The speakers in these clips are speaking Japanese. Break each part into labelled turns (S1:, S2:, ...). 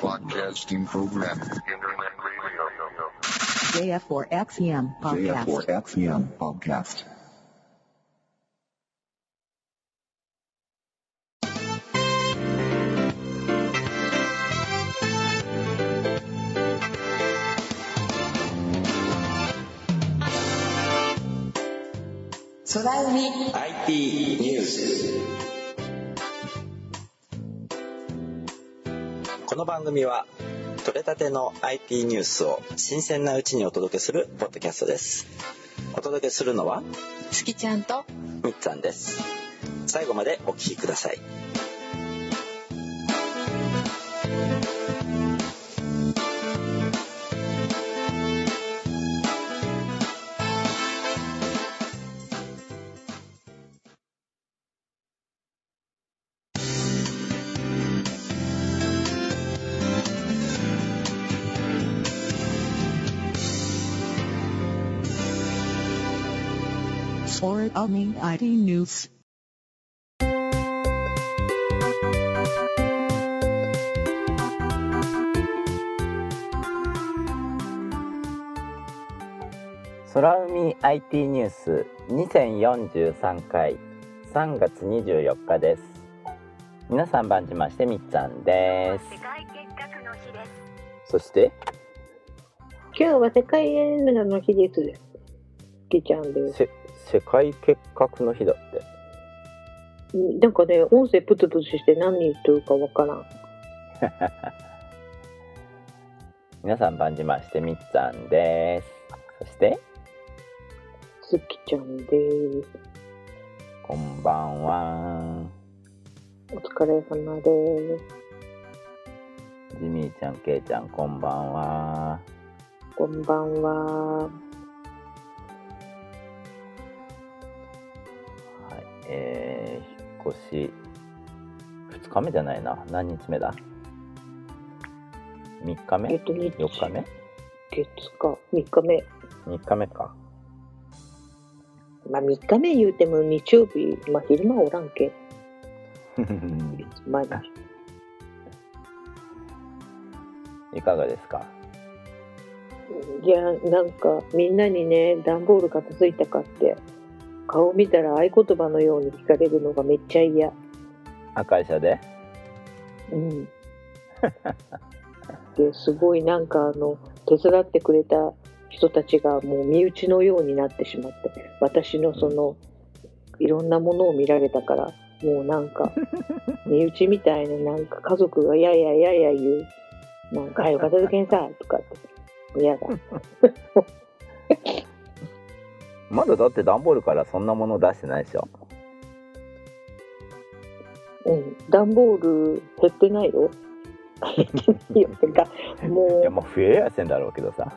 S1: Broadcasting program. Internet radio.
S2: JF4XEM podcast.
S1: JF4XEM podcast.
S3: 空海
S4: IT ニュース この番組は取れたての IT ニュースを新鮮なうちにお届けするポッドキャストです。お届けするのは
S3: 月ちゃんと
S4: みっつぁんです。最後までお聞きください
S2: 空海 IT News.
S4: 空海 IT ニュース2043回3月24日です皆さん番じましてみっちゃんです
S5: 世界結核の日です。
S4: そして？
S6: 今日は世界エンナの日です。きちゃんです。
S4: せ世界結核の日だって
S6: なんかね、音声プツプツして何言ってるかわからん。
S4: 皆さん番じましてみっちゃんですそして？
S6: すきちゃんです。
S4: こんばんは
S6: お疲れ様です。
S4: ジミーちゃんケイちゃんこんばんは
S6: こんばんは。
S4: えー、引っ越し2日目じゃないな何日目だ？3日目？
S6: えっと、日
S4: 4日目？
S6: 月か。3日目。
S4: 3日目か
S6: まあ3日目言うても日曜日、まあ昼間おらんけ。毎日。
S4: いかがですか？
S6: いや、なんかみんなにね、段ボール片付いたかって、顔見たら合言葉のように聞かれるのがめっちゃ嫌。
S4: あ会社で？
S6: うん。ですごいなんかあの手伝ってくれた人たちがもう身内のようになってしまって私のそのいろんなものを見られたからもうなんか 身内みたいななんか家族がやややや言うなんか「はいお片付けんさい」とかって嫌だ
S4: まだだって段ボールからそんなもの出してないでしょ。
S6: うん。段ボール減ってないよ。減ってないよ。てかもう。
S4: いやまあ増えやせんだろうけどさ。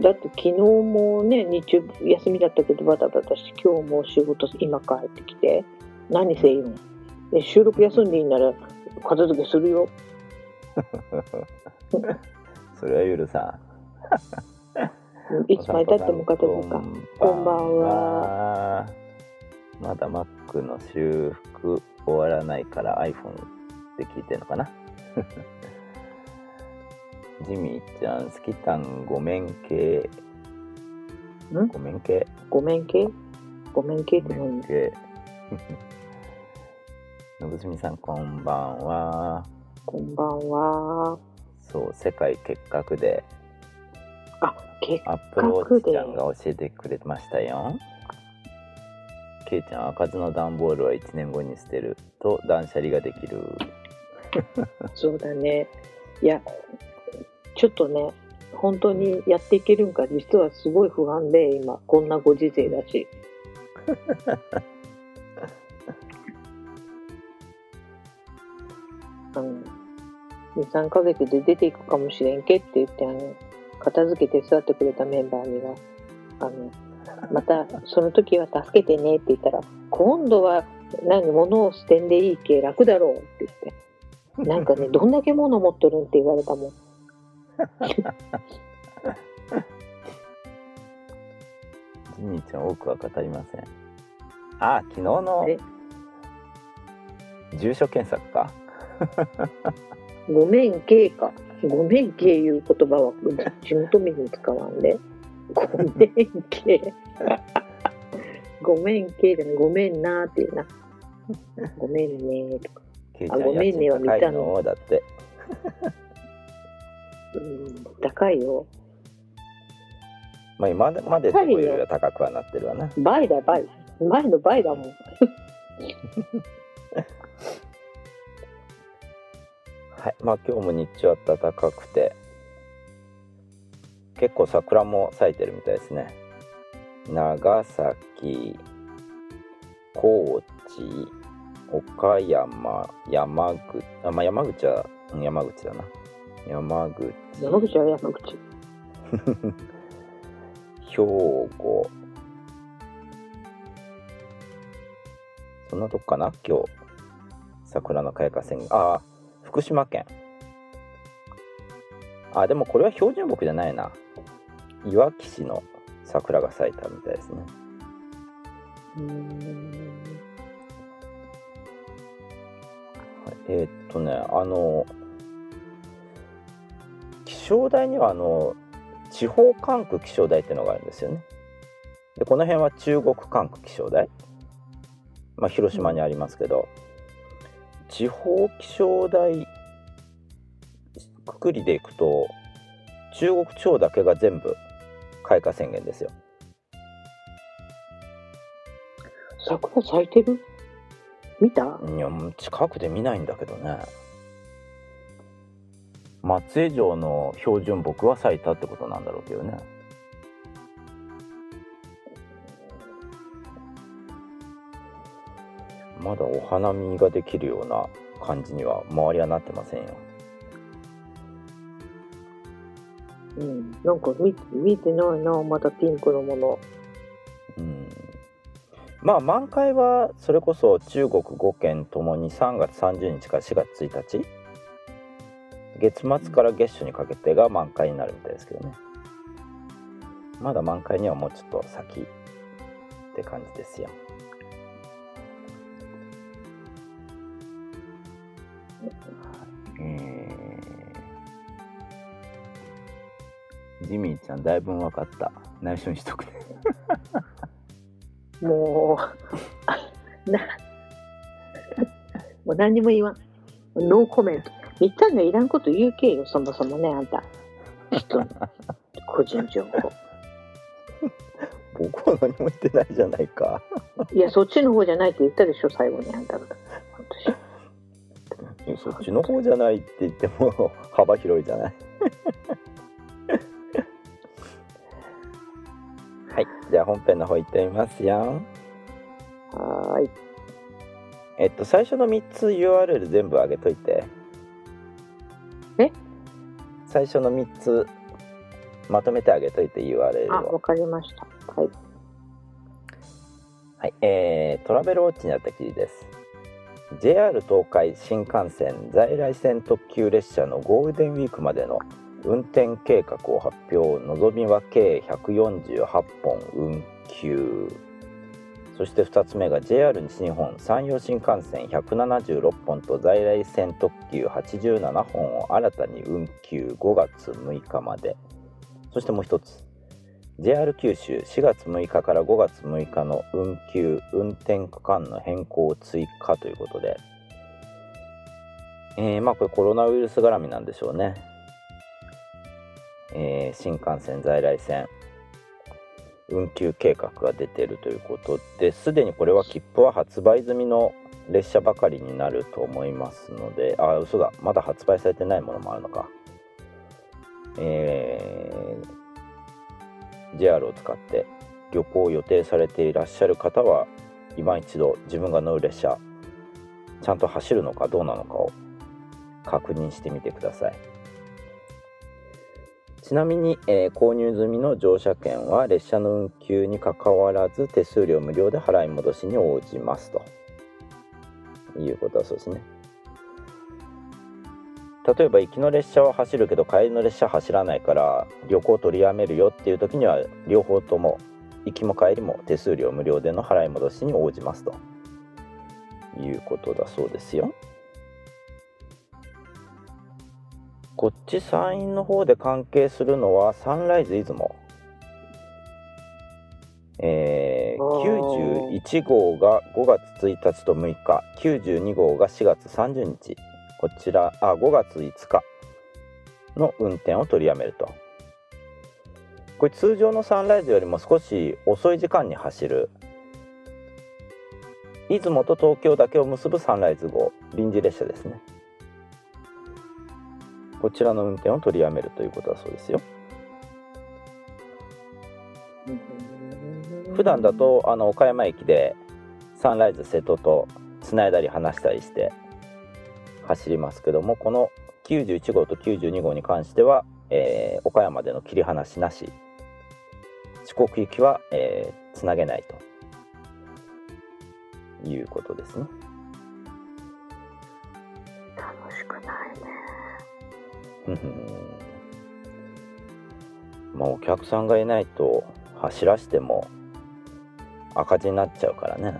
S6: だって昨日もね日中休みだったけどバタバタして今日も仕事今帰ってきて何せ言うん。え収録休んでいいなら片付けするよ。
S4: それは許さ。ん
S6: いつまでたっても片付か。こんばんは。
S4: まだ Mac の修復終わらないから iPhone で聞いてんのかな？ジミーちゃん、スキタンごめん？系。
S6: ん
S4: ごめん系
S6: ごめんけごめんけって何？
S4: ごめん系。のぶすみさん、こんばんは。
S6: こんばんは。
S4: そう、世界結核で、アップルウォッチちゃんが教えてくれましたよ。ケイちゃん、開かずの段ボールは1年後に捨てると断捨離ができる。
S6: そうだねいやちょっとね本当にやっていけるんか実はすごい不安で今こんなご時世だし あの23ヶ月で出ていくかもしれんけって言ってあの片付け手伝ってくれたメンバーにはあのまたその時は助けてねって言ったら今度は何物を捨てんでいいけ楽だろうって言ってなんかね どんだけ物持っとるんって言われたもん
S4: ジミーちゃん、多くは語りません。あ、昨日の
S6: え？
S4: 住所検索か。
S6: ごめんけいか。ごめんけいう言葉は地元民に使わんで。ごめんけ。ごめんけでもごめんなっていうな。ごめんねとか。あごめんねは見たの
S4: の？だって
S6: うん、高いよ。
S4: まあ今までとよりは高くはなってるわな
S6: 倍だ倍。倍の倍だもん。
S4: はい。まあ今日も日中暖かくて結構桜も咲いてるみたいですね。長崎高知岡山山口あ、まあ、山口はうん山口だな。山口。
S6: 山口は山口。
S4: 兵庫。そんなとこかな？今日。桜の開花宣言。ああ福島県。あでもこれは標準木じゃないな。いわき市の桜が咲いたみたいですね。えーっとねあの気象台にはあの地方管区気象台っていうのがあるんですよね。でこの辺は中国管区気象台。まあ広島にありますけど、地方気象台くくりでいくと中国地方だけが全部開花宣言ですよ。
S6: 桜咲いてる？見た？
S4: いやもう近くで見ないんだけどね。松江城の標準木は咲いたってことなんだろうけどね。まだお花見ができるような感じには周りはなってませんよ
S6: うん。なんか見見てないな、まだピンクのもの。
S4: うんまあ満開はそれこそ中国5県ともに3月30日から4月1日？月末から月初にかけてが満開になるみたいですけどねまだ満開にはもうちょっと先って感じですよジミーちゃんだいぶ分かった内緒にしとくね
S6: もう、な、もう何にも言わん。ノーコメント。みっちゃんがいらんこと言うけよ、そもそもね、あんた。人の 個人情報。
S4: 僕は何も言ってないじゃないか
S6: いや、そっちの方じゃないって言ったでしょ、最後にあんたが。
S4: そっちの方じゃないって言っても幅広いじゃないゃあ本編の方行ってみますよ
S6: はーい。
S4: えっと最初の3つ URL 全部上げといて
S6: え？
S4: 最初の3つまとめてあげといて URL
S6: あ、わ
S4: を
S6: かりました。はい。
S4: はいえー、トラベルウォッチにあった記事です JR 東海新幹線在来線特急列車のゴールデンウィークまでの運転計画を発表のぞみは計148本運休。そして2つ目が JR 西日本山陽新幹線176本と在来線特急87本を新たに運休5月6日まで。そしてもう一つ。JR 九州4月6日から5月6日の運休運転区間の変更を追加ということで。えー、まあこれコロナウイルス絡みなんでしょうね。えー新幹線在来線。運休計画が出てるということですでにこれは切符は発売済みの列車ばかりになると思いますのであ嘘だ。まだ発売されてないものもあるのか。えー JR を使って旅行を予定されていらっしゃる方は今一度自分が乗る列車ちゃんと走るのかどうなのかを確認してみてください。ちなみに、えー購入済みの乗車券は列車の運休にかかわらず手数料無料で払い戻しに応じますと。いうことだそうですね。例えば行きの列車は走るけど帰りの列車は走らないから旅行取りやめるよっていう時には両方とも行きも帰りも手数料無料での払い戻しに応じますと。いうことだそうですよ。こっち山陰の方で関係するのはサンライズ出雲。えー、
S6: あー。
S4: 91号が5月1日と6日92号が4月30日。こちらあ5月5日の運転を取りやめると。これ通常のサンライズよりも少し遅い時間に走る。出雲と東京だけを結ぶサンライズ号臨時列車ですねこちらの運転を取りやめるということだそうですよ。普段だとあの岡山駅でサンライズ瀬戸とつないだり離したりして走りますけどもこの91号と92号に関しては、えー岡山での切り離しなし。四国行きは、えーつなげないということですね。
S6: 楽しくないね。
S4: まあお客さんがいないと走らしても赤字になっちゃうからね。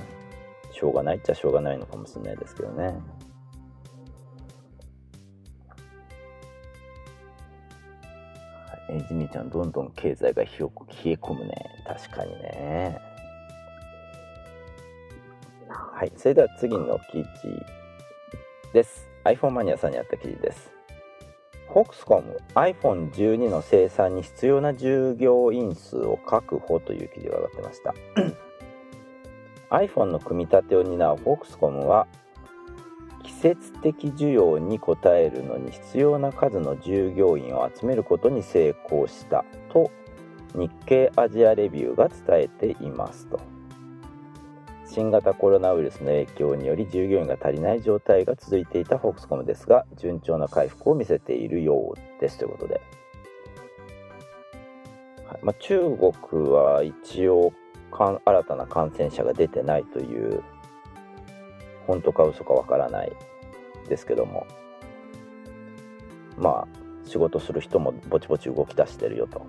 S4: しょうがないっちゃしょうがないのかもしれないですけどね。えージミーちゃんどんどん経済が冷え冷え込むね。確かにね。はい。それでは次の記事です。iPhone マニアさんにあった記事です。フォックスコム iPhone12 の生産に必要な従業員数を確保という記事が上がってました。iPhone の組み立てを担うフォックスコムは季節的需要に応えるのに必要な数の従業員を集めることに成功したと日経アジアレビューが伝えていますと新型コロナウイルスの影響により従業員が足りない状態が続いていたフォックスコムですが順調な回復を見せているようです。ということで、はい。まあ、中国は一応かん新たな感染者が出てないという本当か嘘かわからないですけども。まあ仕事する人もぼちぼち動き出してるよと。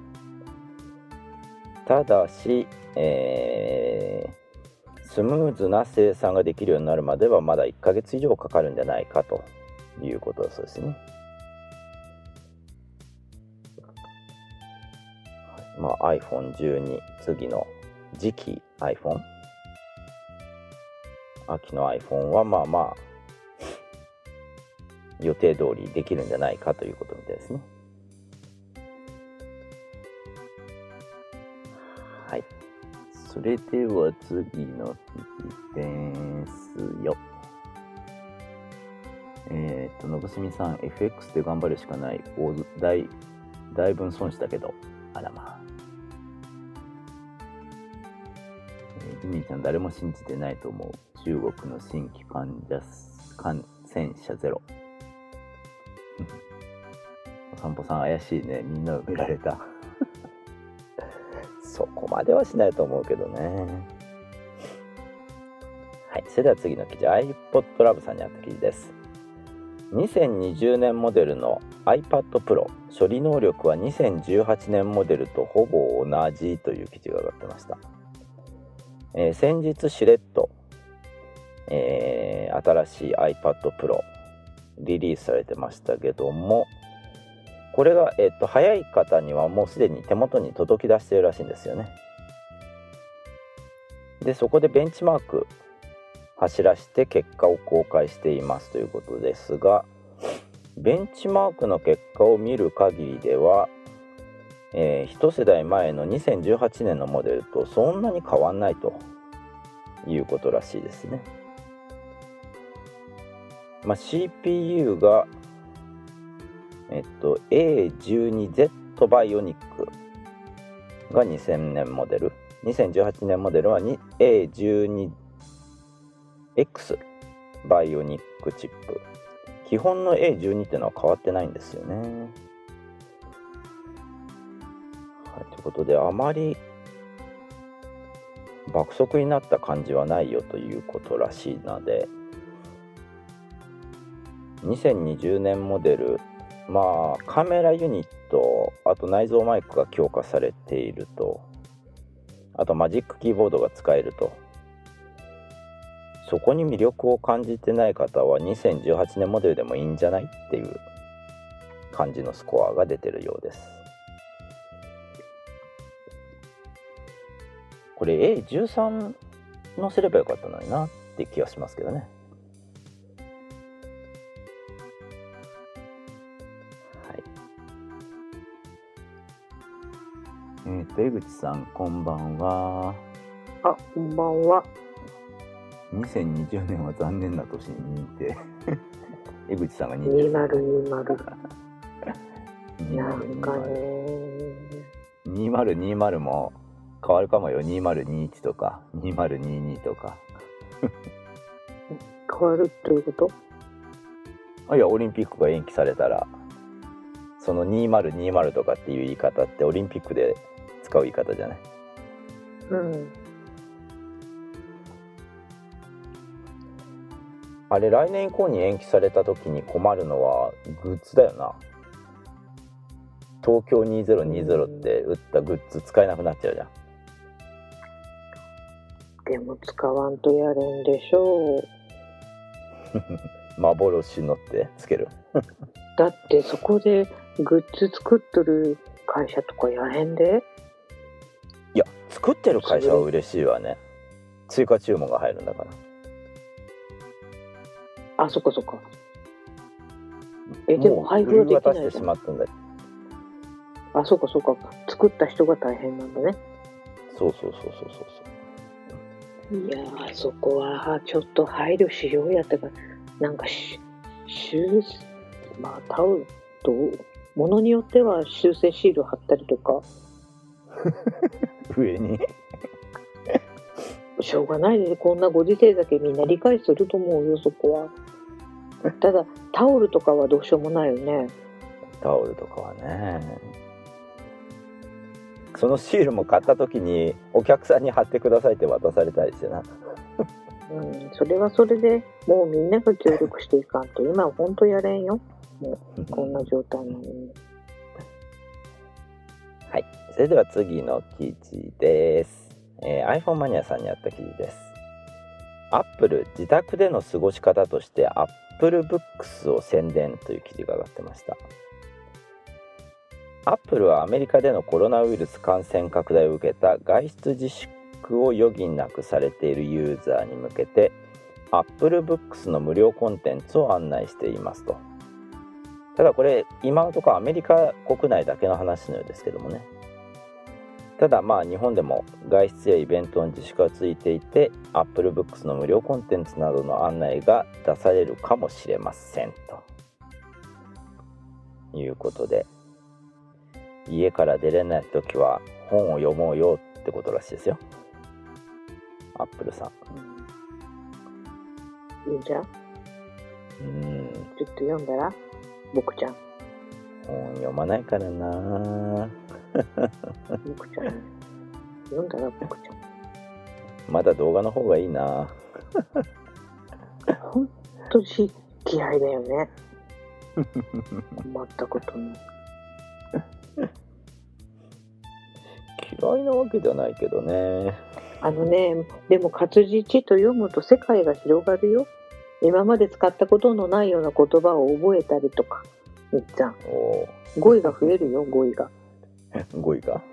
S4: ただし、えースムーズな生産ができるようになるまではまだ1ヶ月以上かかるんじゃないかということだそうですね。まあ、iPhone12 次の次期 iPhone 秋の iPhone はまあまあ予定通りできるんじゃないかということみたいですね。それでは次の記事ですよ。えーっと、のぶすみさん、FX で頑張るしかない。おだい、だいぶ損したけど、あらまあ。えージミーちゃん、誰も信じてないと思う。中国の新規患者、感染者ゼロ。お散歩さん怪しいね。みんな埋められた。まではしないと思うけどね。はい、それでは次の記事、iPod Lab さんにあった記事です。2020年モデルの iPad Pro 処理能力は2018年モデルとほぼ同じという記事が上がってました。えー先日しれっと、えー新しい iPad Pro リリースされてましたけども、これが、えっと、早い方にはもうすでに手元に届き出しているらしいんですよね。で、そこでベンチマーク走らして結果を公開していますということですが、ベンチマークの結果を見る限りでは、えー一世代前の2018年のモデルとそんなに変わんないということらしいですね。まあ、CPU がえっと、A12Z バイオニックが2000年モデル2018年モデルは A12X バイオニックチップ。基本の A12 っていうのは変わってないんですよね。はいということであまり爆速になった感じはないよということらしいので2020年モデルまあカメラユニットあと内蔵マイクが強化されていると。あとマジックキーボードが使えると。そこに魅力を感じてない方は2018年モデルでもいいんじゃないっていう感じのスコアが出てるようです。これ A13 載せればよかったのになって気がしますけどね。えー、と江口さんこんばんは。
S6: あ、こんばんは。
S4: 2020年は残念な年に認定 江口さんが認定
S6: 2020。なんかね。
S4: 2020も変わるかもよ。2021とか2022とか。
S6: 変わるっていうこと？
S4: あいやオリンピックが延期されたらその2020とかっていう言い方ってオリンピックで使う言い方じゃない
S6: うん。
S4: あれ来年以降に延期された時に困るのはグッズだよな東京2020って打ったグッズ使えなくなっちゃうじゃん
S6: でも使わんとやれんでしょう。
S4: 幻のってつける
S6: だってそこでグッズ作っとる会社とかやれんで。
S4: 作ってる会社は嬉しいわね追加注文が入るんだから
S6: あ、そっかそっか。え、でも配布はできないじゃん。
S4: しまったんだ
S6: あ、そっかそっか。作った人が大変なんだね。
S4: そうそうそうそうそう
S6: いやー、そこはちょっと配慮しようやってか、なんかし、修まあ、タオルと、ものによっては修正シール貼ったりとか、
S4: そう 上に
S6: しょうがないです。こんなご時世だけみんな理解すると思うよ、そこは。ただ、タオルとかはどうしようもないよね。
S4: タオルとかはねそのシールも買った時にお客さんに貼ってくださいって渡されたりしてな
S6: うん、それはそれでもうみんなが協力していかんと、今は本当やれんよ。もう、こんな状態なのに。
S4: はいそれでは次の記事です、えー iPhone マニアさんにあった記事です。アップル自宅での過ごし方として Apple Books を宣伝という記事が上がってました。アップルはアメリカでのコロナウイルス感染拡大を受けた外出自粛を余儀なくされているユーザーに向けて Apple Books の無料コンテンツを案内していますと。ただこれ今のところアメリカ国内だけの話のようですけどもね。ただまあ日本でも外出やイベントの自粛が続いていて Apple Books の無料コンテンツなどの案内が出されるかもしれませんと。いうことで家から出れない時は本を読もうよってことらしいですよ。アップルさん。
S6: いいじゃん？
S4: うん。
S6: ちょっと読んだら、僕ちゃん。
S4: 本読まないからな
S6: 僕ちゃん。読んだら僕ちゃん。
S4: まだ動画の方がいいな
S6: 本当に嫌いだよね。困ったことに。
S4: 嫌いなわけじゃないけどね
S6: あのね、でも活字地と読むと世界が広がるよ。今まで使ったことのないような言葉を覚えたりとか、みっちゃん。
S4: お
S6: 語彙が増えるよ、語彙が。
S4: 5位か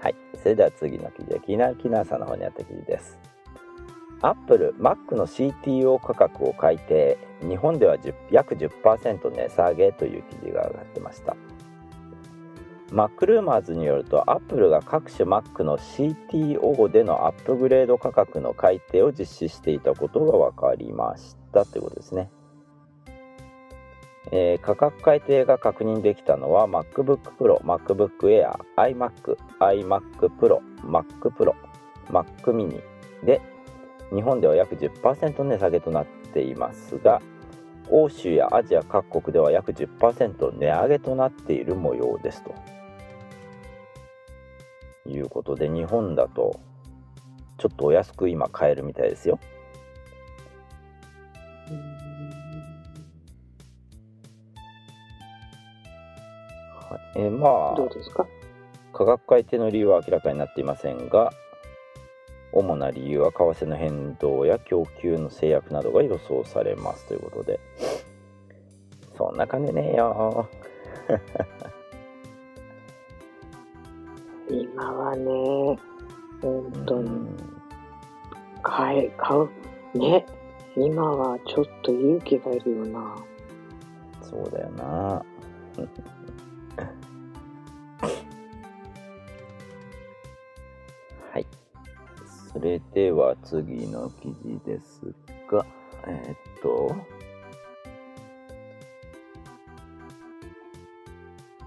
S4: はい。それでは次の記事はキナキナーさんの方にあった記事です。アップル Mac の CTO 価格を改定。日本では10約10%値下げという記事が上がってました。マックルーマーズによるとアップルが各種 Mac の CTO でのアップグレード価格の改定を実施していたことが分かりました。ということですね。えー価格改定が確認できたのは MacBook Pro、MacBook Air、iMac、iMac Pro、Mac Pro、Mac mini で日本では約10%値下げとなっていますが欧州やアジア各国では約10%値上げとなっている模様ですと。いうことで日本だとちょっとお安く今買えるみたいですよ。はいえーまあ
S6: どうですか？
S4: 価格改定の理由は明らかになっていませんが主な理由は為替の変動や供給の制約などが予想されますということでそんな金ねえよ
S6: 今はね、本当に
S4: うん
S6: 買え、買う。ね。今はちょっと勇気がいるよな。
S4: そうだよなそれでは次の記事ですがえーっと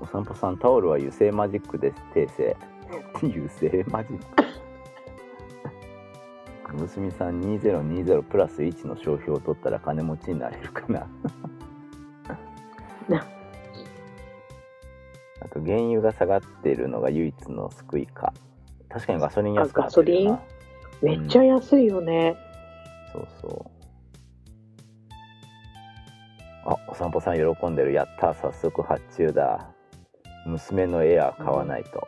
S4: お散歩さんタオルは油性マジックです訂正。油性マジック。娘さん2020プラス1の商標を取ったら金持ちになれるかな。あと原油が下がっているのが唯一の救いか。確かにガソリン安くなってるよな。
S6: あめっちゃ安いよね。
S4: そうそう。あお散歩さん喜んでる。やった早速発注だ。娘のエアー買わないと、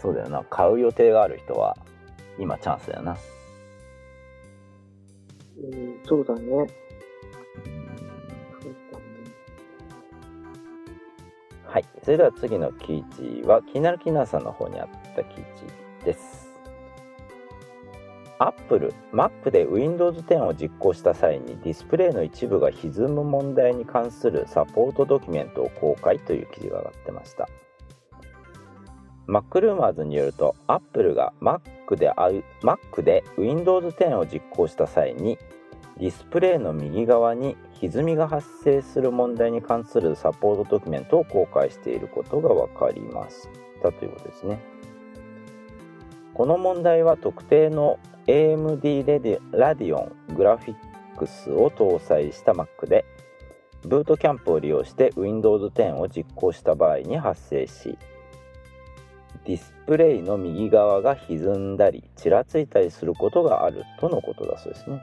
S4: そうだよな。買う予定がある人は今チャンスだよな。
S6: うん、そうだね。
S4: うん。
S6: そうだね
S4: はい。それでは次の記事は気になるキーナーさんの方にあった記事ですアップル Mac で Windows 10を実行した際にディスプレイの一部が歪む問題に関するサポートドキュメントを公開という記事が上がってました MacRumors によると Apple が Mac であ Mac で Windows 10を実行した際にディスプレイの右側に歪みが発生する問題に関するサポートドキュメントを公開していることが分かりましたということですね。この問題は特定の AMD レディラディオングラフィックスを搭載した Mac でブートキャンプを利用して Windows 10を実行した場合に発生しディスプレイの右側が歪んだりちらついたりすることがあるとのことだそうですね。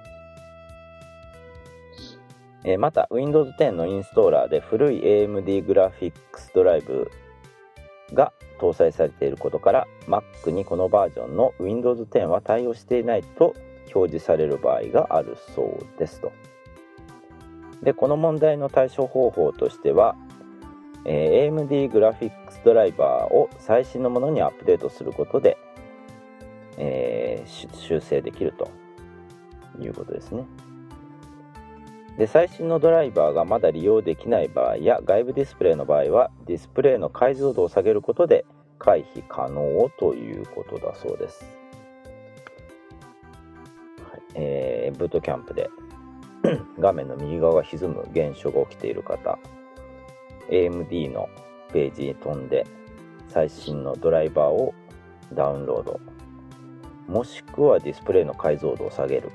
S4: えまた Windows 10のインストーラーで古い AMD グラフィックスドライブが搭載されていることから Mac にこのバージョンの Windows 10は対応していないと表示される場合があるそうですと。でこの問題の対処方法としては、えー AMD グラフィックスドライバーを最新のものにアップデートすることで、えー修正できるということですね。で最新のドライバーがまだ利用できない場合や外部ディスプレイの場合はディスプレイの解像度を下げることで回避可能ということだそうです、はい。えーブートキャンプで 画面の右側が歪む現象が起きている方。AMD のページに飛んで最新のドライバーをダウンロード。もしくはディスプレイの解像度を下げる。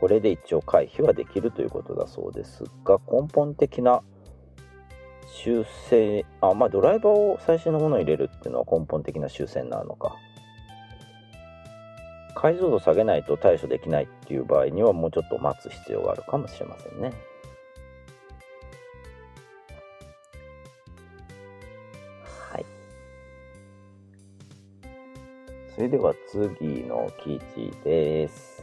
S4: これで一応回避はできるということだそうですが根本的な修正あまあドライバーを最新のものを入れるっていうのは根本的な修正なのか。解像度下げないと対処できないっていう場合にはもうちょっと待つ必要があるかもしれませんね。はい。それでは次の記事です。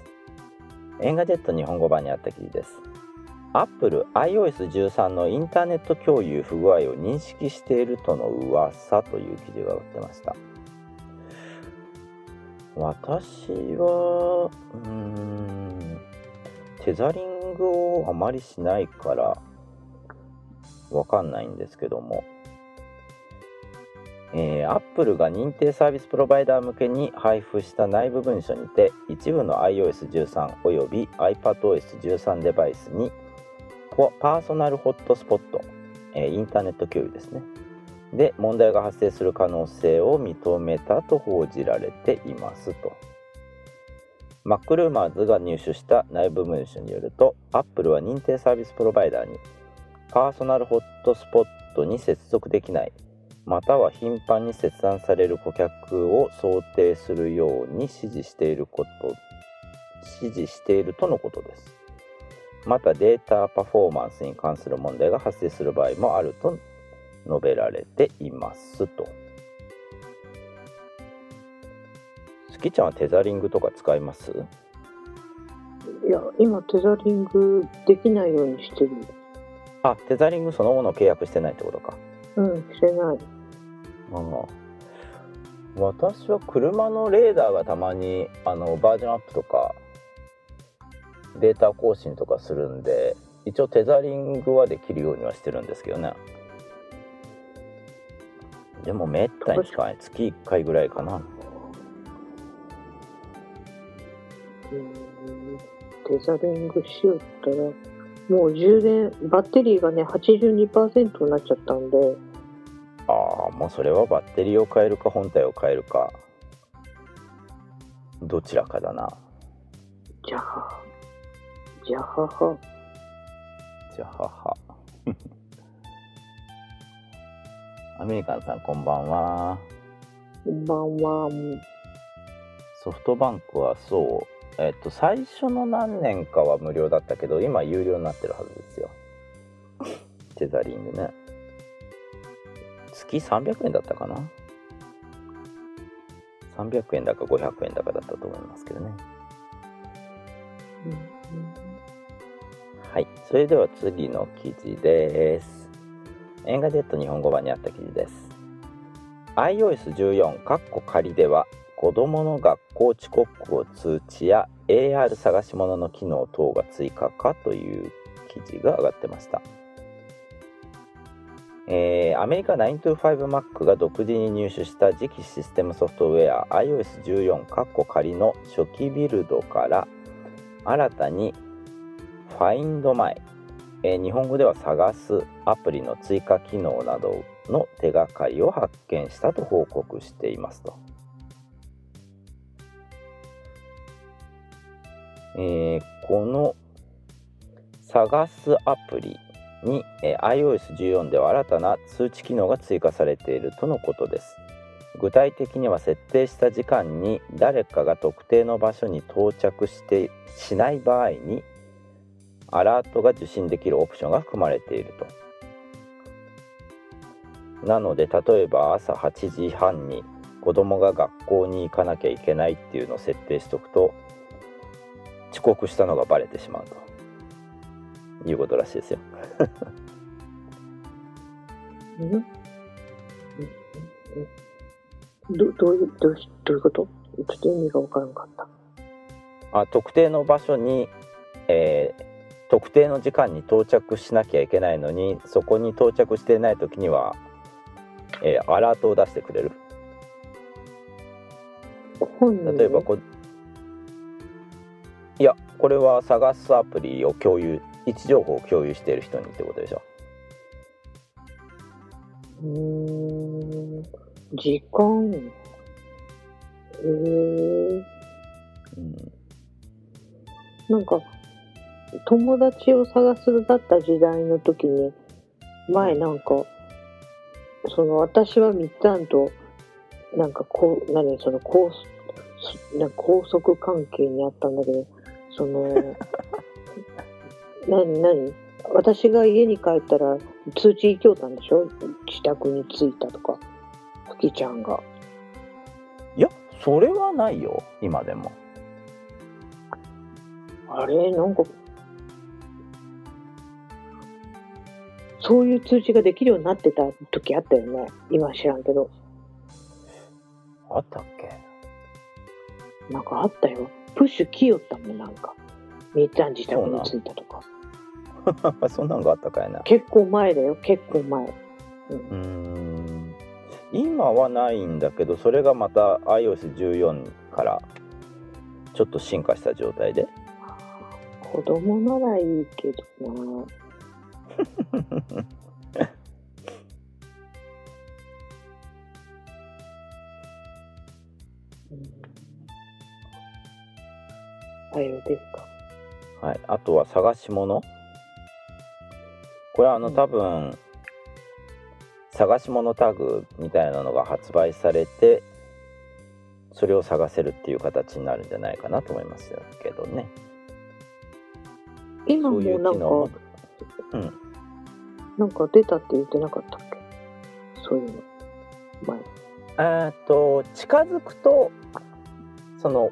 S4: Engadget 日本語版にあった記事です。Apple iOS13 のインターネット共有不具合を認識しているとの噂という記事が載ってました。私は、うん、テザリングをあまりしないからわかんないんですけども、えー、Apple が認定サービスプロバイダー向けに配布した内部文書にて一部の iOS13 および iPadOS13 デバイスにパーソナルホットスポット、えーインターネット共有ですね。で問題が発生する可能性を認めたと報じられていますと。MacRumors が入手した内部文書によると Apple は認定サービスプロバイダーにパーソナルホットスポットに接続できないまたは頻繁に切断される顧客を想定するように指示していること指示しているとのことですまたデータパフォーマンスに関する問題が発生する場合もあると述べられていますとスキちゃんはテザリングとか使います？
S6: いや、今テザリングできないようにしてる。
S4: あテザリングそのものを契約してないってことか
S6: うん、してない。
S4: ああ私は車のレーダーがたまにあのバージョンアップとかデータ更新とかするんで一応テザリングはできるようにはしてるんですけどね。でもめったに使わない。月1回ぐらいかな。
S6: うん。テザリングしよったら、もう充電、バッテリーがね、82%になっちゃったんで、
S4: ああもうそれはバッテリーを変えるか本体を変えるか。どちらかだな。
S6: じゃあ、じゃあはは、
S4: じゃははアメリカンさんこんばんは。
S6: こんばんは。
S4: ソフトバンクはそう。えっと最初の何年かは無料だったけど今有料になってるはずですよ。テザリングね月300円だったかな？300円だか500円だかだったと思いますけどね。はい。それでは次の記事です。 Engadget 日本語版にあった記事です。iOS14 カッコ仮では子どもの学校遅刻を通知や AR 探し物の機能等が追加かという記事が上がってました、えーアメリカ 925Mac が独自に入手した次期システムソフトウェア iOS14 カッコ仮の初期ビルドから新たに Find My、えー日本語では探すアプリの追加機能などの手がかりを発見したと報告していますと。えーこの探すアプリに、え iOS14 では新たな通知機能が追加されているとのことです。具体的には設定した時間に誰かが特定の場所に到着してしない場合にアラートが受信できるオプションが含まれていると。なので例えば朝8時半に子供が学校に行かなきゃいけないっていうのを設定しておくと遅刻したのがバレてしまうということらしいですよ。
S6: うん。どどういうどうしどういうこと？ちょっと意味が分からんかった。
S4: あ特定の場所に、えー特定の時間に到着しなきゃいけないのにそこに到着していない時には、えーアラートを出してくれる。例えばこいやこれは探すアプリを共有位置情報を共有している人にってことでしょ？
S6: うーん。時間。へえ
S4: うん
S6: なんか友達を探すだった時代の時に前なんかその私はみっつぁんとなんかこう何その高な高速関係にあったんだけどその 何何？私が家に帰ったら通知行きょうたんでしょ？自宅に着いたとか。ふきちゃんが。
S4: いやそれはないよ。今でも。
S6: あれ？なんかそういう通知ができるようになってた時あったよね。今知らんけど。
S4: あったっけ？
S6: なんかあったよ。プッシュ来よったもんなんか。みっちゃん自宅に着いたとか
S4: そんなんがあったかいな。
S6: 結構前だよ。結構前。
S4: うーん。今はないんだけどそれがまた iOS14 からちょっと進化した状態で。
S6: 子供ならいいけどな。うん。あようですか？
S4: はい、あとは探し物これはあの
S6: うん
S4: 多分探し物タグみたいなのが発売されてそれを探せるっていう形になるんじゃないかなと思いますけどね
S6: 今もなんか
S4: うん
S6: なんか出たって言ってなかったっけ？そういうの。前。
S4: えーっと近づくとその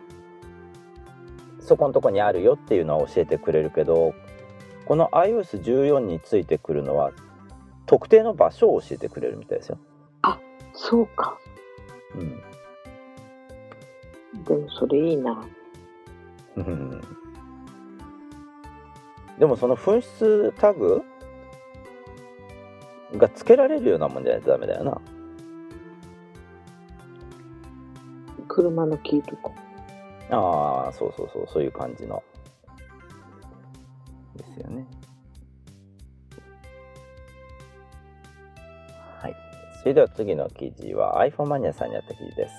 S4: そこのとこにあるよっていうのは教えてくれるけどこの iOS14 についてくるのは特定の場所を教えてくれるみたいですよ。
S6: そうか。
S4: うん
S6: でもそれいいな。
S4: うんでもその紛失タグがつけられるようなもんじゃないとダメだよな。
S6: 車のキーとか。
S4: ああそうそうそうそういう感じのですよね。はい。それでは次の記事は iPhone マニアさんにあった記事です。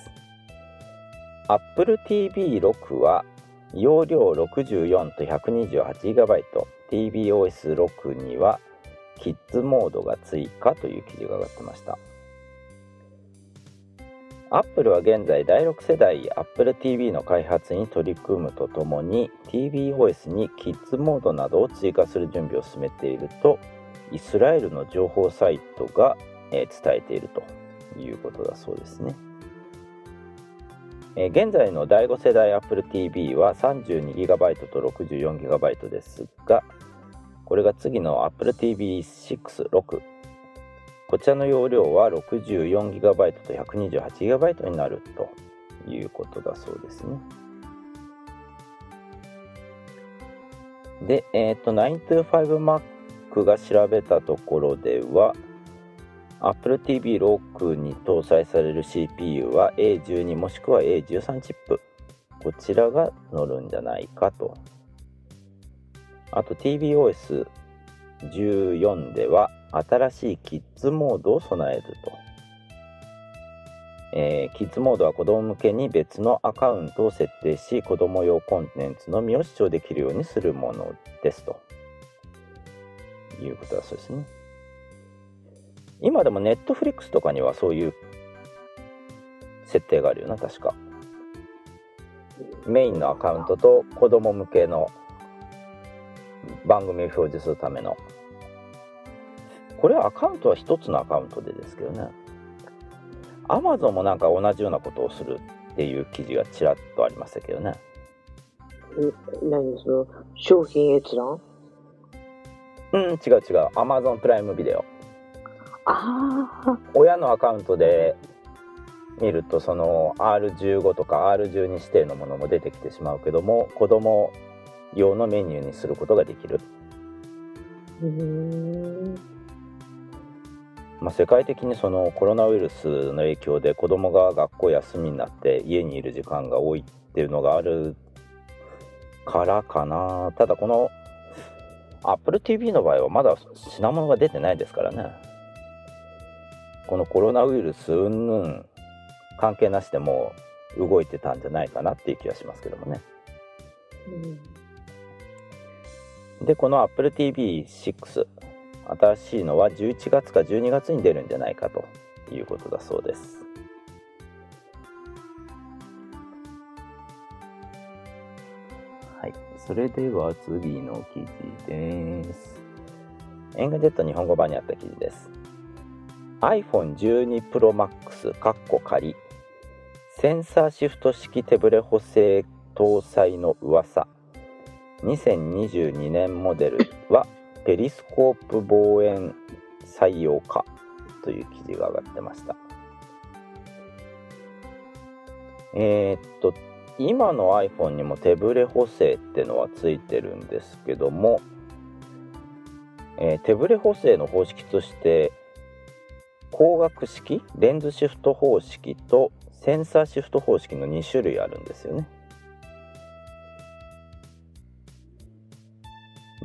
S4: Apple TV6 は容量64と 128GB tvOS6 にはキッズモードが追加という記事が上がってました。アップルは現在第6世代 Apple TV の開発に取り組むとともに tvOS にキッズモードなどを追加する準備を進めているとイスラエルの情報サイトが、えー伝えているということだそうですね。えー現在の第5世代 Apple TV は 32GB と 64GB ですがこれが次の Apple TV6 6こちらの容量は 64GB と 128GB になるということだそうですね。で、えっ、と、925Mac が調べたところでは、Apple TV 6に搭載される CPU は A12 もしくは A13 チップ。こちらが乗るんじゃないかと。あと tvOS14 では新しいキッズモードを備えると。えーキッズモードは子供向けに別のアカウントを設定し子供用コンテンツのみを視聴できるようにするものですと。いうことだそうですね。今でもネットフリックスとかにはそういう設定があるよな確か。メインのアカウントと子供向けの番組を表示するためのこれはアカウントは一つのアカウントでですけどね。Amazon もなんか同じようなことをするっていう記事がちらっとありましたけどね。
S6: ん何その商品閲覧？
S4: うん違う違う。Amazon プライムビデオ。
S6: ああ、
S4: 親のアカウントで見るとその R15 とか R12 指定のものも出てきてしまうけども子供用のメニューにすることができる、
S6: うーん。
S4: まあ、世界的にそのコロナウイルスの影響で子供が学校休みになって家にいる時間が多いっていうのがあるからかな。ただこの Apple TV の場合はまだ品物が出てないですからね。このコロナウイルス云々関係なしでもう動いてたんじゃないかなっていう気がしますけどもね。でこの Apple TV6 新しいのは11月か12月に出るんじゃないかということだそうです。はい。それでは次の記事です。 Engadget 日本語版にあった記事です。iPhone12 Pro Max カッコ仮。センサーシフト式手ブレ補正搭載の噂。2022年モデル。ペリスコープ望遠採用かという記事が上がってました。えーっと今の iPhone にも手ブレ補正ってのはついてるんですけども、えー手ブレ補正の方式として光学式レンズシフト方式とセンサーシフト方式の2種類あるんですよね。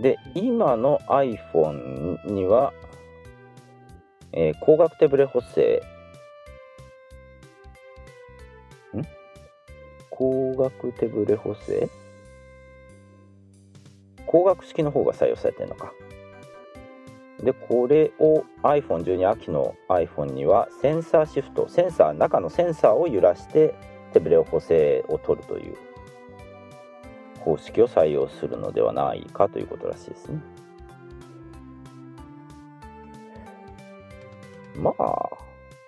S4: で今の iPhone には、えー光学手ブレ補正。ん？光学手ブレ補正？光学式の方が採用されてるのか。でこれを iPhone12 秋の iPhone にはセンサーシフトセンサー中のセンサーを揺らして手ブレ補正を取るという。方式を採用するのではないかということらしいですねまあ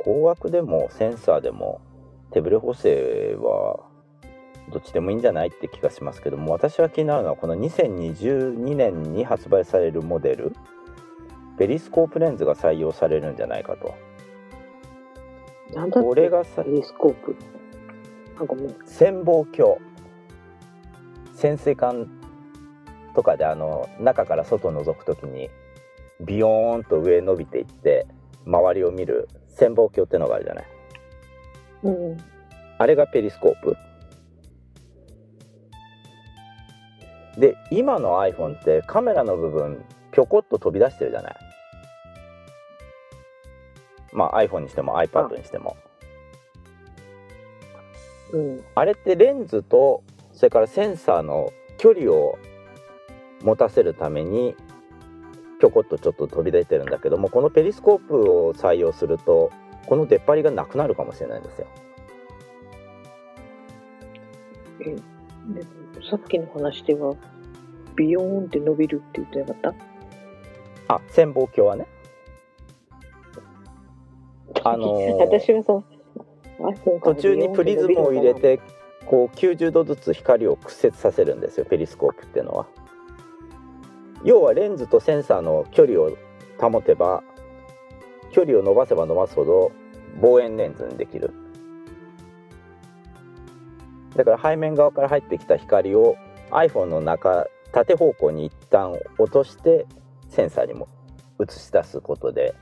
S4: 光学でもセンサーでも手ブレ補正はどっちでもいいんじゃないって気がしますけども私は気になるのはこの2022年に発売されるモデルペリスコープレンズが採用されるんじゃないかとこれがさ
S6: ペリスコープ？あ、ごめん。
S4: 潜望鏡潜水艦とかであの中から外を覗くときにビヨーンと上へ伸びていって周りを見る潜望鏡ってのがあるじゃない
S6: うん。
S4: あれがペリスコープで今の iPhone ってカメラの部分ぴょこっと飛び出してるじゃないまあ iPhone にしても iPad にしても
S6: うん。
S4: あれってレンズとそれからセンサーの距離を持たせるためにぴょこっとちょっと飛び出てるんだけどもこのペリスコープを採用するとこの出っ張りがなくなるかもしれないんですよ。
S6: でさっきの話では、ビヨーンって伸びるって言ってなかっ
S4: あ潜望鏡はね。
S6: た
S4: あのー
S6: 私はさ、iPhone から
S4: 途中にプリズムを入れてこう90度ずつ光を屈折させるんですよペリスコープっていうのは。要はレンズとセンサーの距離を保てば距離を伸ばせば伸ばすほど望遠レンズにできる。だから背面側から入ってきた光を iPhone の中縦方向に一旦落としてセンサーにも映し出すことで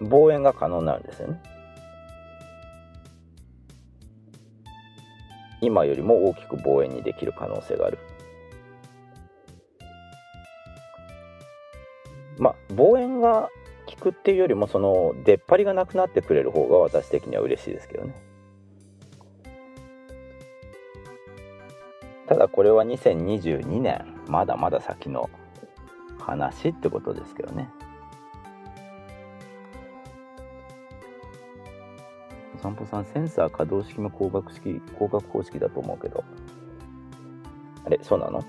S4: 望遠が可能になるんですよね。今よりも大きく望遠にできる可能性がある。まあ望遠が効くっていうよりもその出っ張りがなくなってくれる方が私的には嬉しいですけどね。ただこれは2022年まだまだ先の話ってことですけどね。散歩さんセンサー可動式も光学式光学方式だと思うけど。あれ？そうなの？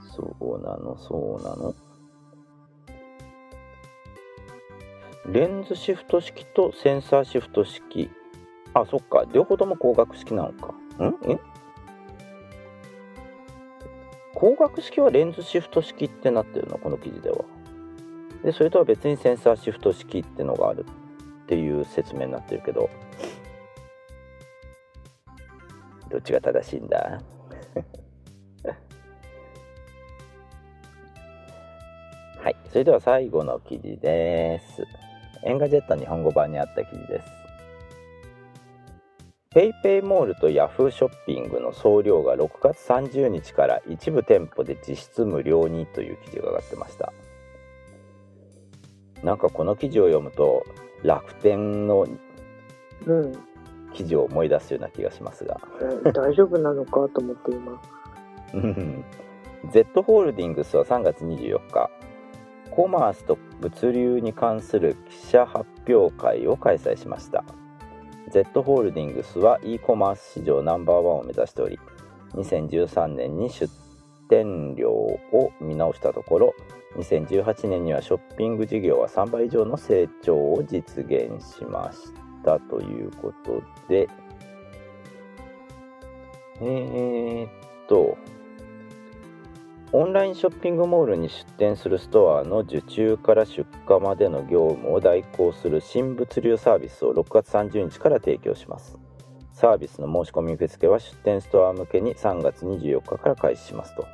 S4: そうなの？そうなの？レンズシフト式とセンサーシフト式。あそっか。両方とも光学式なのか。うん？え？光学式はレンズシフト式ってなってるの？この記事では。でそれとは別にセンサーシフト式ってのがあるっていう説明になってるけど。どっちが正しいんだ？はいそれでは最後の記事です。 Engadget 日本語版にあった記事です。 PayPayモールとヤフーショッピングの送料が6月30日から一部店舗で実質無料にという記事が上がってました。なんかこの記事を読むと楽天の
S6: うん。
S4: 記事を思い出すような気がしますが
S6: うん大丈夫なのかと思って今。
S4: うん Z ホールディングスは3月24日コマースと物流に関する記者発表会を開催しました Z ホールディングスは e コマース市場ナンバーワンを目指しており2013年に出店量を見直したところ2018年にはショッピング事業は3倍以上の成長を実現しましたということで。えー、っとオンラインショッピングモールに出店するストアの受注から出荷までの業務を代行する新物流サービスを6月30日から提供します。サービスの申し込み受付は出店ストア向けに3月24日から開始しますと。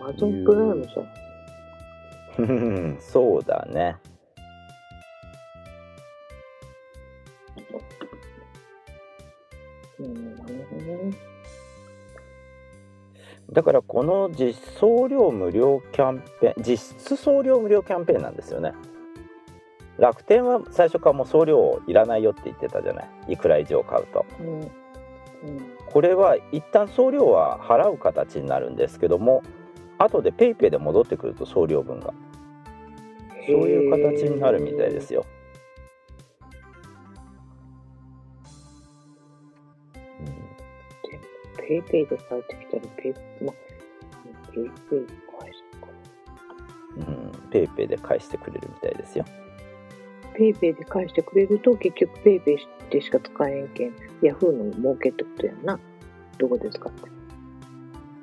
S6: Amazon プライムじゃん。
S4: そうだね
S6: うん、なるほどね。
S4: だからこの実送料無料キャンペーン実質送料無料キャンペーンなんですよね楽天は最初からもう送料いらないよって言ってたじゃない？いくら以上買うと
S6: うん。うん。
S4: これは一旦送料は払う形になるんですけども後で PayPay で戻ってくると送料分が。そういう形になるみたいですよ、
S6: PayPay で返ってきたらペイ、ま、 PayPay で返すか。
S4: うん、PayPay で返してくれるみたいですよ。
S6: PayPay で返してくれると結局 PayPay でしか使えんけん。ヤフーの儲けってことやんな。どこで使って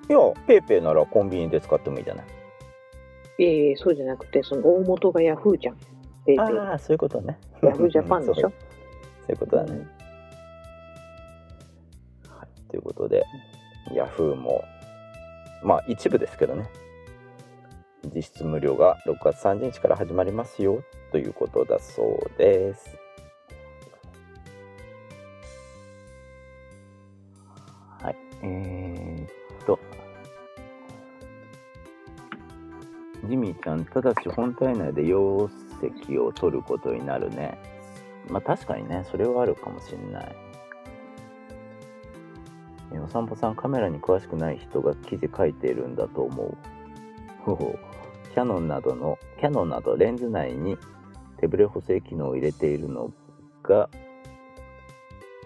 S4: いや PayPay ならコンビニで使ってもいいじゃない。
S6: いやいやそうじゃなくてその大元がヤフーじゃん。 PayPay。
S4: ああそういうことね。
S6: ヤフージャパンでしょ？
S4: そ う、そういうことだね、はい、ということでヤフーもまあ一部ですけどね。実質無料が6月30日から始まりますよということだそうです。はい。えー、っとジミーちゃんただし本体内で容積を取ることになるね。まあ確かにねそれはあるかもしれない。えお散歩さんカメラに詳しくない人が記事書いているんだと思う。ほほキャノンなどのキャノンなどレンズ内に手ブレ補正機能を入れているのが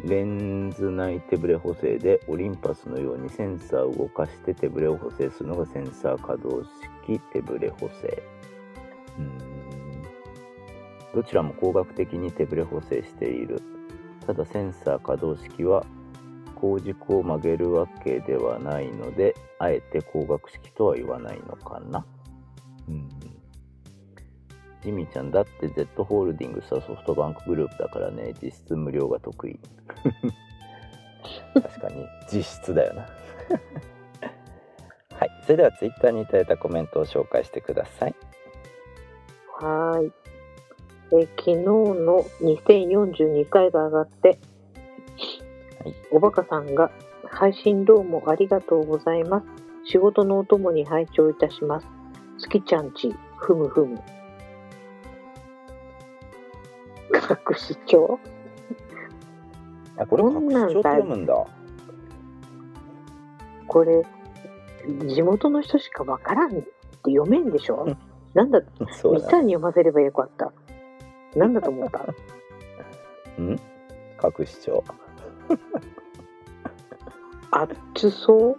S4: レンズ内手ブレ補正でオリンパスのようにセンサーを動かして手ブレを補正するのがセンサー可動式。手ブレ補正。どちらも工学的に手ブレ補正している。ただセンサー可動式は工軸を曲げるわけではないのであえて工学式とは言わないのかな。うん。ジミーちゃんだって Z ホールディングスはソフトバンクグループだからね。実質無料が得意。確かに。実質だよな。はいそれではツイッターにいただいたコメントを紹介してください。
S6: はーい。え昨日の2042回が上がって、
S4: はい。
S6: おバカさんが配信どうもありがとうございます。仕事のお供に拝聴いたします。月ちゃんちふむふむ。隠し帳？
S4: あこれ隠し帳って読むんだ。
S6: これ地元の人しかわからんって読めんでしょ？
S4: うん。
S6: なんだ
S4: そう
S6: っちゃんに読ませればよかった。なんだと思った？
S4: ん？隠し帳
S6: 熱そう？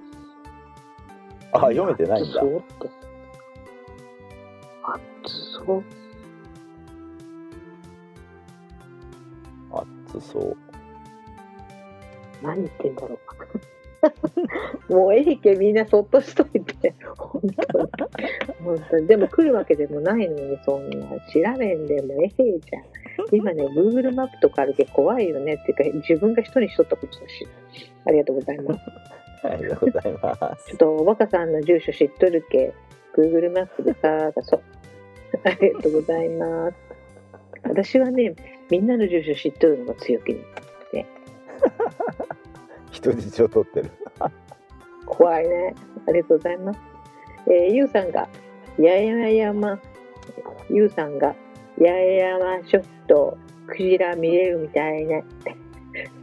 S4: あ読めてないんだ。
S6: 熱そうって。熱そう？
S4: 熱そう。
S6: 何言ってんだろう？もうええけみんなそっとしといて。本当に本当に。でも来るわけでもないのにそんな調べんでもええじゃん。今ね Google マップとかあるけど怖いよねっていうか自分が人にしとったことだしありがとうございます。
S4: ありがとうございます。
S6: ちょっとおバカさんの住所知っとるけ。Google マップでさ出そうありがとうございます。私はねみんなの住所知っとるのが強気に
S4: 人質を取ってる
S6: 怖いね。ありがとうございます。えー、ゆうさんが、やや山、ゆうさんが、やや山ショット、クジラ見れるみたいね。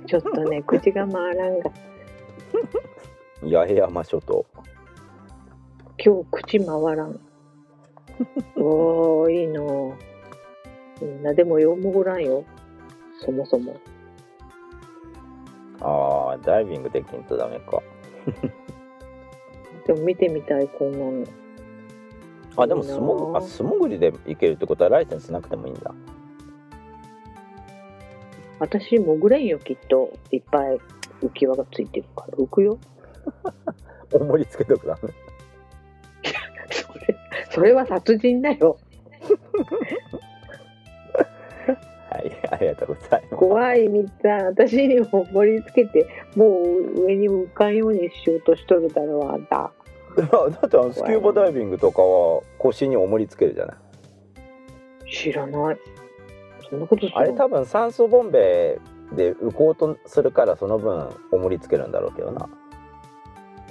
S6: ちょっとね、口が回らんが、
S4: 八重山諸島
S6: 今日口回らん。おー、いいなぁ。みんなでもよもごらんよ。そもそも。
S4: ああダイビングできんとダメか
S6: でも見てみたい、こんなの。
S4: あでも素潜あ素潜りで行けるってことはライセンスなくてもいいんだ
S6: 私、潜れんよ、きっと。いっぱい浮き輪がついてるから。浮くよ。
S4: 重りつけとくダメ
S6: それ、それは殺人だよ。
S4: はいありがとうございます。
S6: 怖いみっちゃん私にも盛り付けてもう上に浮かんようにしようとしとるだろうあんた。
S4: だってあのスキューバダイビングとかは腰に重りつけるじゃない。
S6: 知らない。そんなこと
S4: あれ多分酸素ボンベで浮こうとするからその分重りつけるんだろうけどな。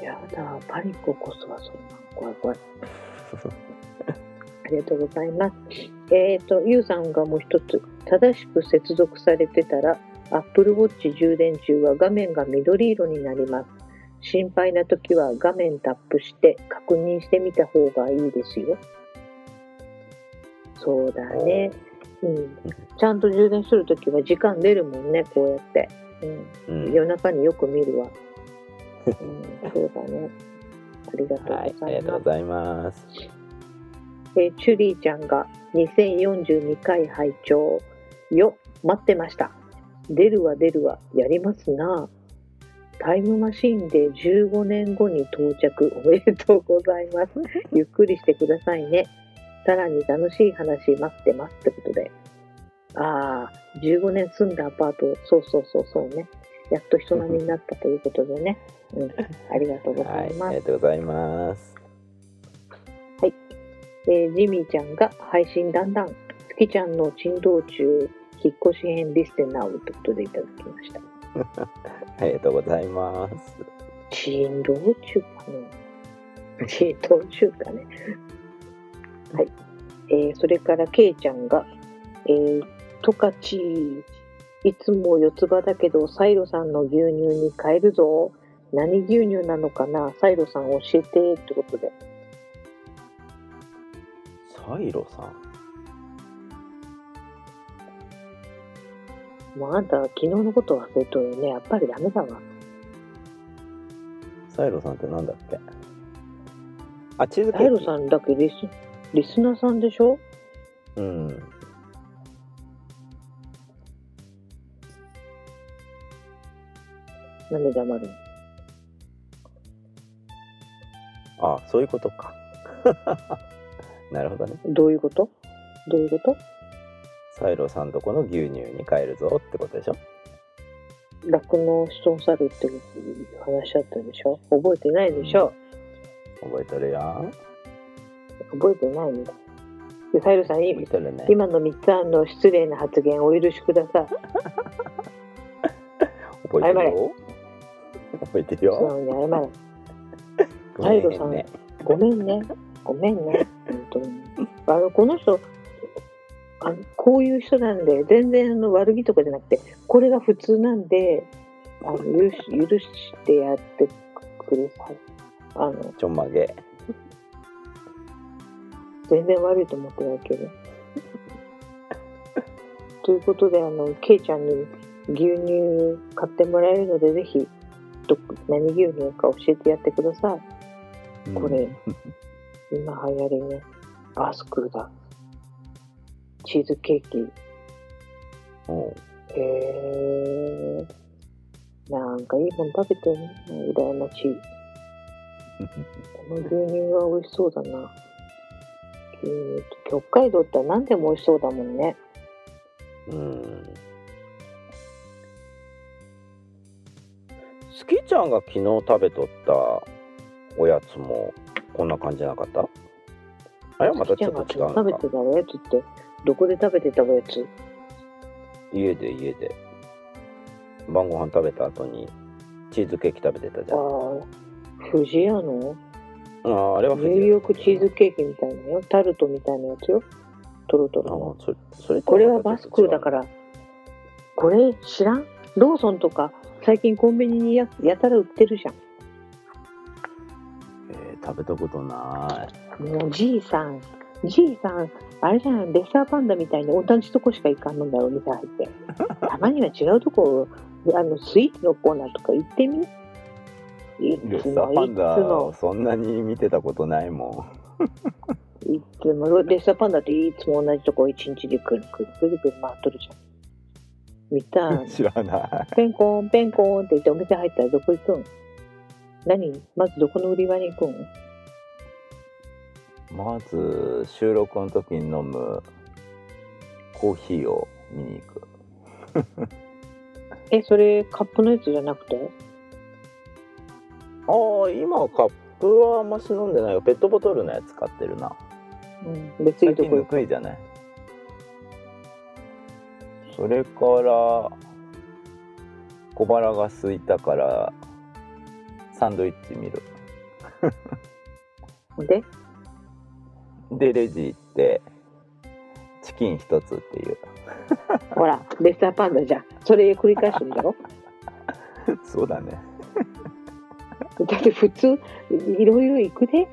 S6: やだパニック起こすわそんな。怖い怖い ありがとうございます。えっ、ー、とゆうさんがもう一つ正しく接続されてたら Apple Watch 充電中は画面が緑色になります。心配な時は画面タップして確認してみた方がいいですよ。そうだね。うん。ちゃんと充電する時は時間出るもんねこうやって、うん。
S4: うん。
S6: 夜中によく見るわ。うん、そうだね。ありがとうご
S4: はいあ
S6: ざいます。
S4: りがとうございます
S6: えーチュリーちゃんが2042回拝聴よ、待ってました。出るわ出るわ、やりますな。タイムマシンで15年後に到着おめでとうございます。ゆっくりしてくださいね。さらに楽しい話待ってますってことで。ああ、15年住んだアパート、そうそうそうそうね。やっと人並みになったということでね。うん、ありがとうござ
S4: はいい、
S6: ます
S4: あり。がとうございます。
S6: えージミーちゃんが配信だんだん、月ちゃんの珍道中、引っ越し編リステナウということでいただきました。
S4: ありがとうございます。
S6: 珍道中かな？珍道中かね。はい。えーそれから、ケイちゃんが、えー、トカチいつも四つ葉だけど、サイロさんの牛乳に変えるぞ。何牛乳なのかな？サイロさん教えてってことで。
S4: サイロさん。
S6: もうあんたは昨日のこと忘れとるよね。やっぱりダメだわ。
S4: サイロさんってなんだっけ？あ、チーズケ
S6: サイロ
S4: ーキ。
S6: さんだけリスリスナーさんでしょ？
S4: うん。
S6: なんで黙るの？
S4: あ、そういうことか。なるほどね。
S6: どういうこと？どういうこと？
S4: サイロさんとこの牛乳に変えるぞってことでしょ？
S6: 酪農しとんさるって話だったでしょ？覚えてないでしょ、
S4: 覚えてるよ。
S6: 覚えてないんだ。で、サイロさん、い
S4: 覚えてるね。
S6: 今の3つの失礼な発言お許しください。
S4: 覚えてるよ。覚えてるよ。
S6: 素直に謝れ。
S4: ご
S6: サイロさん。ごめんね。ごめんね。本当に。あの、この人、あのこういう人なんで、全然あの悪気とかじゃなくて、これが普通なんで、あの許し許してやってください。あの、
S4: ちょんまげ。
S6: 全然悪いと思ってないけど。ということで、あの、ケイちゃんに牛乳買ってもらえるので、ぜひ、ど何牛乳か教えてやってください。これ、今流行りのバスクだ。チーズケーキ。
S4: おう
S6: へー。なんかいいもん食べてるね。羨ましい。この牛乳は美味しそうだな。牛乳と北海道って何でも美味しそうだもんね。
S4: うん。スキちゃんが昨日食べとったおやつもこんな感じじゃなかった？あれはまたちょっと違う
S6: 食べてたおやつって、どこで食べてたおやつ？
S4: 家で家で。晩ご飯食べた後にチーズケーキ食べてたじゃん。
S6: ああ、富士屋の？
S4: あああれは
S6: ニューヨークチーズケーキみたいなよ。タルトみたいなやつよ。トロト
S4: あ
S6: ロの。
S4: あそれそれと
S6: これはバスクだからら、これ知らん？ローソンとか最近コンビニにややたら売ってるじゃん。
S4: えー食べたことな
S6: もうじいさん、じいさん、あれじゃん、レッサーパンダみたいに同じとこしか行かんのだよ、お店入って。たまには違うとこ、あの、スイーツのコーナーとか行ってみ？い
S4: いレッ
S6: つも、いつ
S4: サーパンダ
S6: も。
S4: を、そんなに見てたことないも
S6: いつも、レッサーパンダっていつも同じとこ一日でくるくるくるくる回っとるじゃん。見た？
S4: ん 知らない。
S6: ペンコン、ペンコンって言ってお店入ったらどこ行くん？何？まずどこの売り場に行くん
S4: まず収録の時に飲むコーヒーを見に行く。
S6: え、それカップのやつじゃなくて？
S4: ああ今カップはあんまし飲んでないよ。ペットボトルのやつ買ってるな。
S6: うん、別に
S4: 最近ぬ
S6: どこ行
S4: じゃない。それから小腹が空いたからサンドイッチ見る。
S6: で？
S4: でレジ行ってチキン一つっていう。
S6: ほら、レッサーパンダじゃん。それ繰り返すんだろ？
S4: そうだね。
S6: だって普通、いろいろ行くで。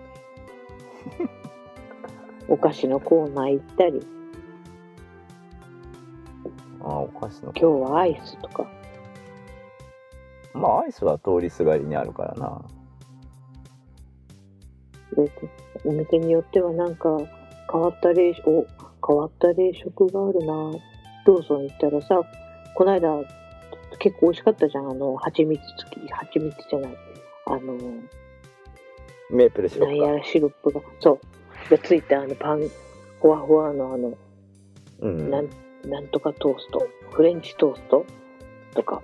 S6: お菓子のコーナー行ったり、
S4: ああお菓子の
S6: 今日はアイスとか。
S4: まあアイスは通りすがりにあるからな
S6: でお店によってはなんか変わった冷食、お変わった冷食があるな。ローソン行ったらさ、この間、結構美味しかったじゃん。あの、蜂蜜付き、蜂蜜じゃない。あの、
S4: メープルシロップか。
S6: なんやらシロップが、そう、がついたあのパン、ふわふわのあの、
S4: うん。
S6: なん、なんとかトースト、フレンチトーストとか、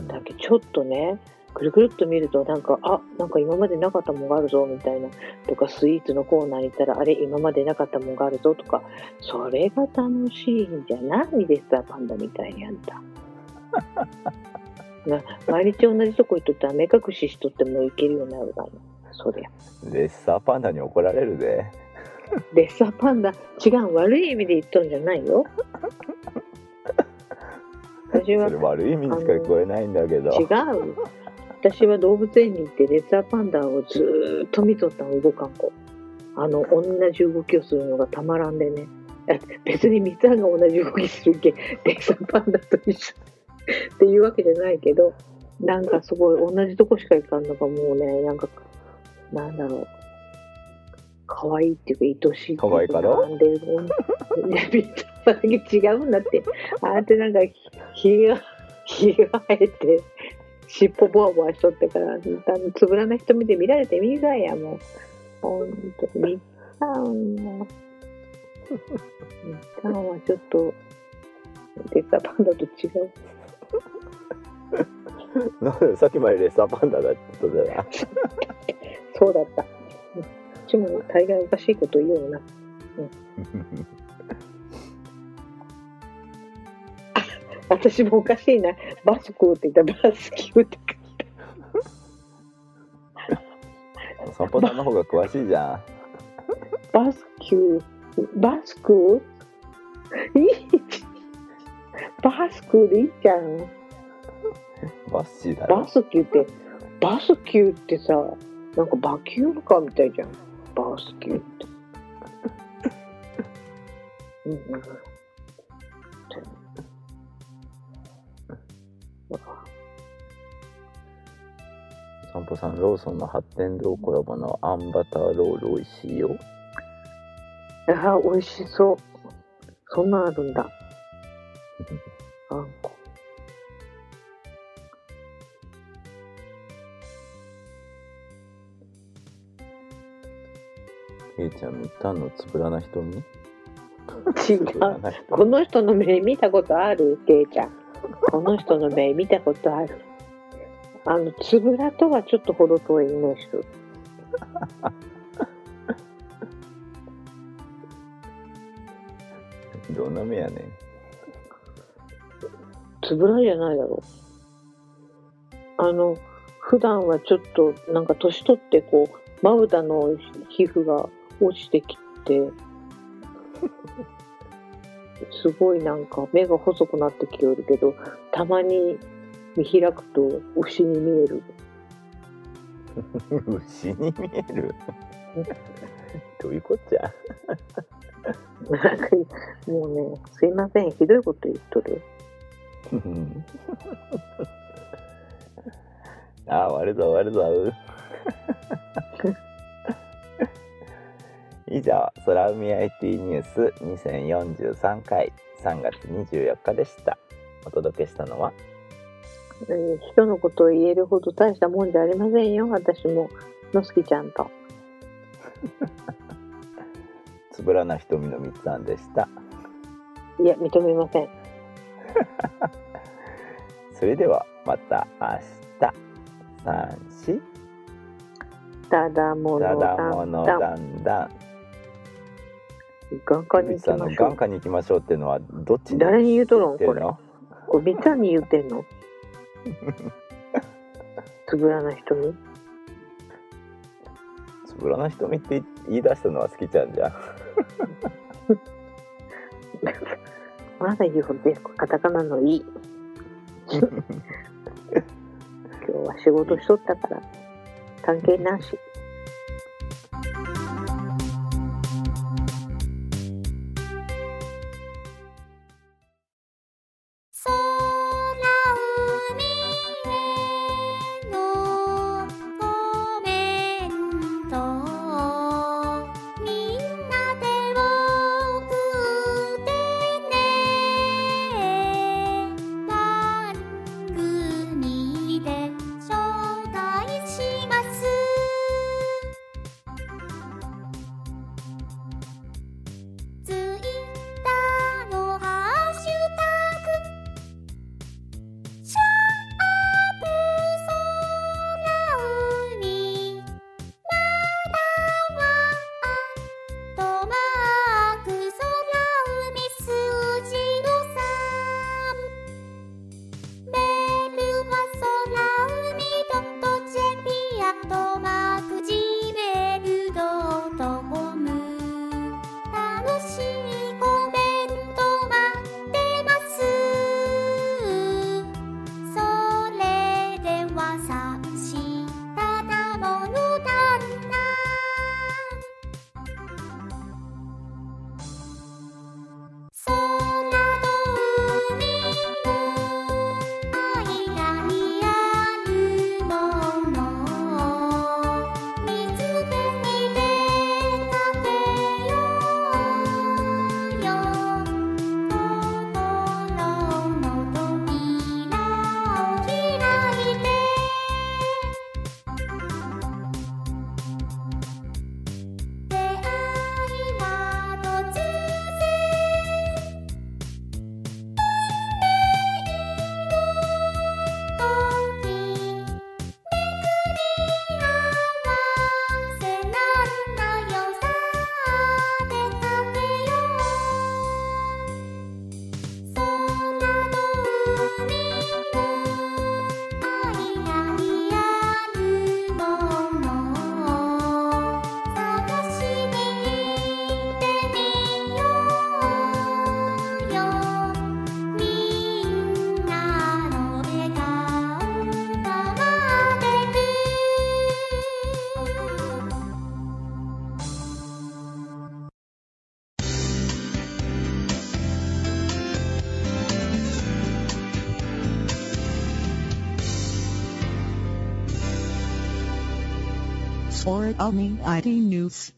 S6: だけどちょっとね、くるくるっと見ると、なんか、あ、なんか今までなかったもんがあるぞ、みたいな。とか、スイーツのコーナーに行ったら、あれ、今までなかったもんがあるぞ、とか、それが楽しいんじゃないですか、パンダみたいにあんた。な毎日同じとこ行っとったら目隠ししとってもいけるようになるがな。そりゃ。
S4: レッサーパンダに怒られるで。
S6: レッサーパンダ、違う、悪い意味で言っとんじゃないよ。私は
S4: それ悪い意味にしか聞こえないんだけど。
S6: 違う。私は動物園に行ってレッサーパンダをずーっと見とったの、動かん子。あの、同じ動きをするのがたまらんでね。あ別に三つ葉が同じ動きするけん、レッサーパンダと一緒っていうわけじゃないけど、なんかすごい同じとこしか行かんのがもうね、なんか、なんだろう。可愛いっていうか愛しいっていう
S4: から？
S6: 並んでるの。いや、三つ葉だけ違うんだって。ああやってなんか、ひが、ひが生えて、尻尾ボワボワしとってから、あのつぶらな瞳で見られてみたいや、もう。ほんと、みっちゃんも。みっちゃんはちょっと、レッサーパンダと違う。
S4: なんでさっきまでレッサーパンダだって言ってたよ
S6: そうだった。ちも大概おかしいこと言うよな。私もおかしいな。バスクって言ったらバスキューって
S4: お散歩さんの方が詳しいじゃん。
S6: バスキュー、バスクいいバスクでいいじゃん。
S4: バ。
S6: スキューって、バスキューってさ、なんかバキュームカーみたいじゃん。バスキューって。うんうん。
S4: お散歩さん、ローソンの発展堂コラボのあんバターロール美味しいよ。
S6: ああ、美味しそう。そんなんあるんだ。あんこ。
S4: ケイちゃん見たのつぶらな瞳？
S6: 違う。この人の目見たことある？ケイちゃん。この人の目見たことある。あの、つぶらとはちょっと程遠いイメージする。
S4: どんな目やねん。
S6: つぶらじゃないだろう。あの、普段はちょっと、なんか年取ってこう、まぶたの皮膚が落ちてきて、すごいなんか目が細くなってきておるけど、たまに見開くと牛に見える。
S4: 牛に見える？どういうこっちゃ？
S6: もうね、すいません、ひどいこと言っとる。
S4: あ あ、終わるぞ終わるぞ。以上、空海 IT ニュース2043回3月24日でした。お届けしたのは、
S6: えー人のことを言えるほど大したもんじゃありませんよ、私も。のすきちゃんと。
S4: つぶらな瞳のみつさんでした。
S6: いや、認めません。
S4: それではまた明日。三四
S6: ただも
S4: た
S6: のだんだん。眼科に行きましょう。
S4: 眼科に行きましょうっていうのはどっちに
S6: 誰に言うとるんこれ？
S4: 言ってるの？
S6: これ、みっちゃんに言うてんの？つぶらな瞳？
S4: つぶらな瞳って言い出したのは好きちゃんじゃん。
S6: まだ言うほどです。カタカナのいい。今日は仕事しとったから、関係なし。
S2: for Omni IT News.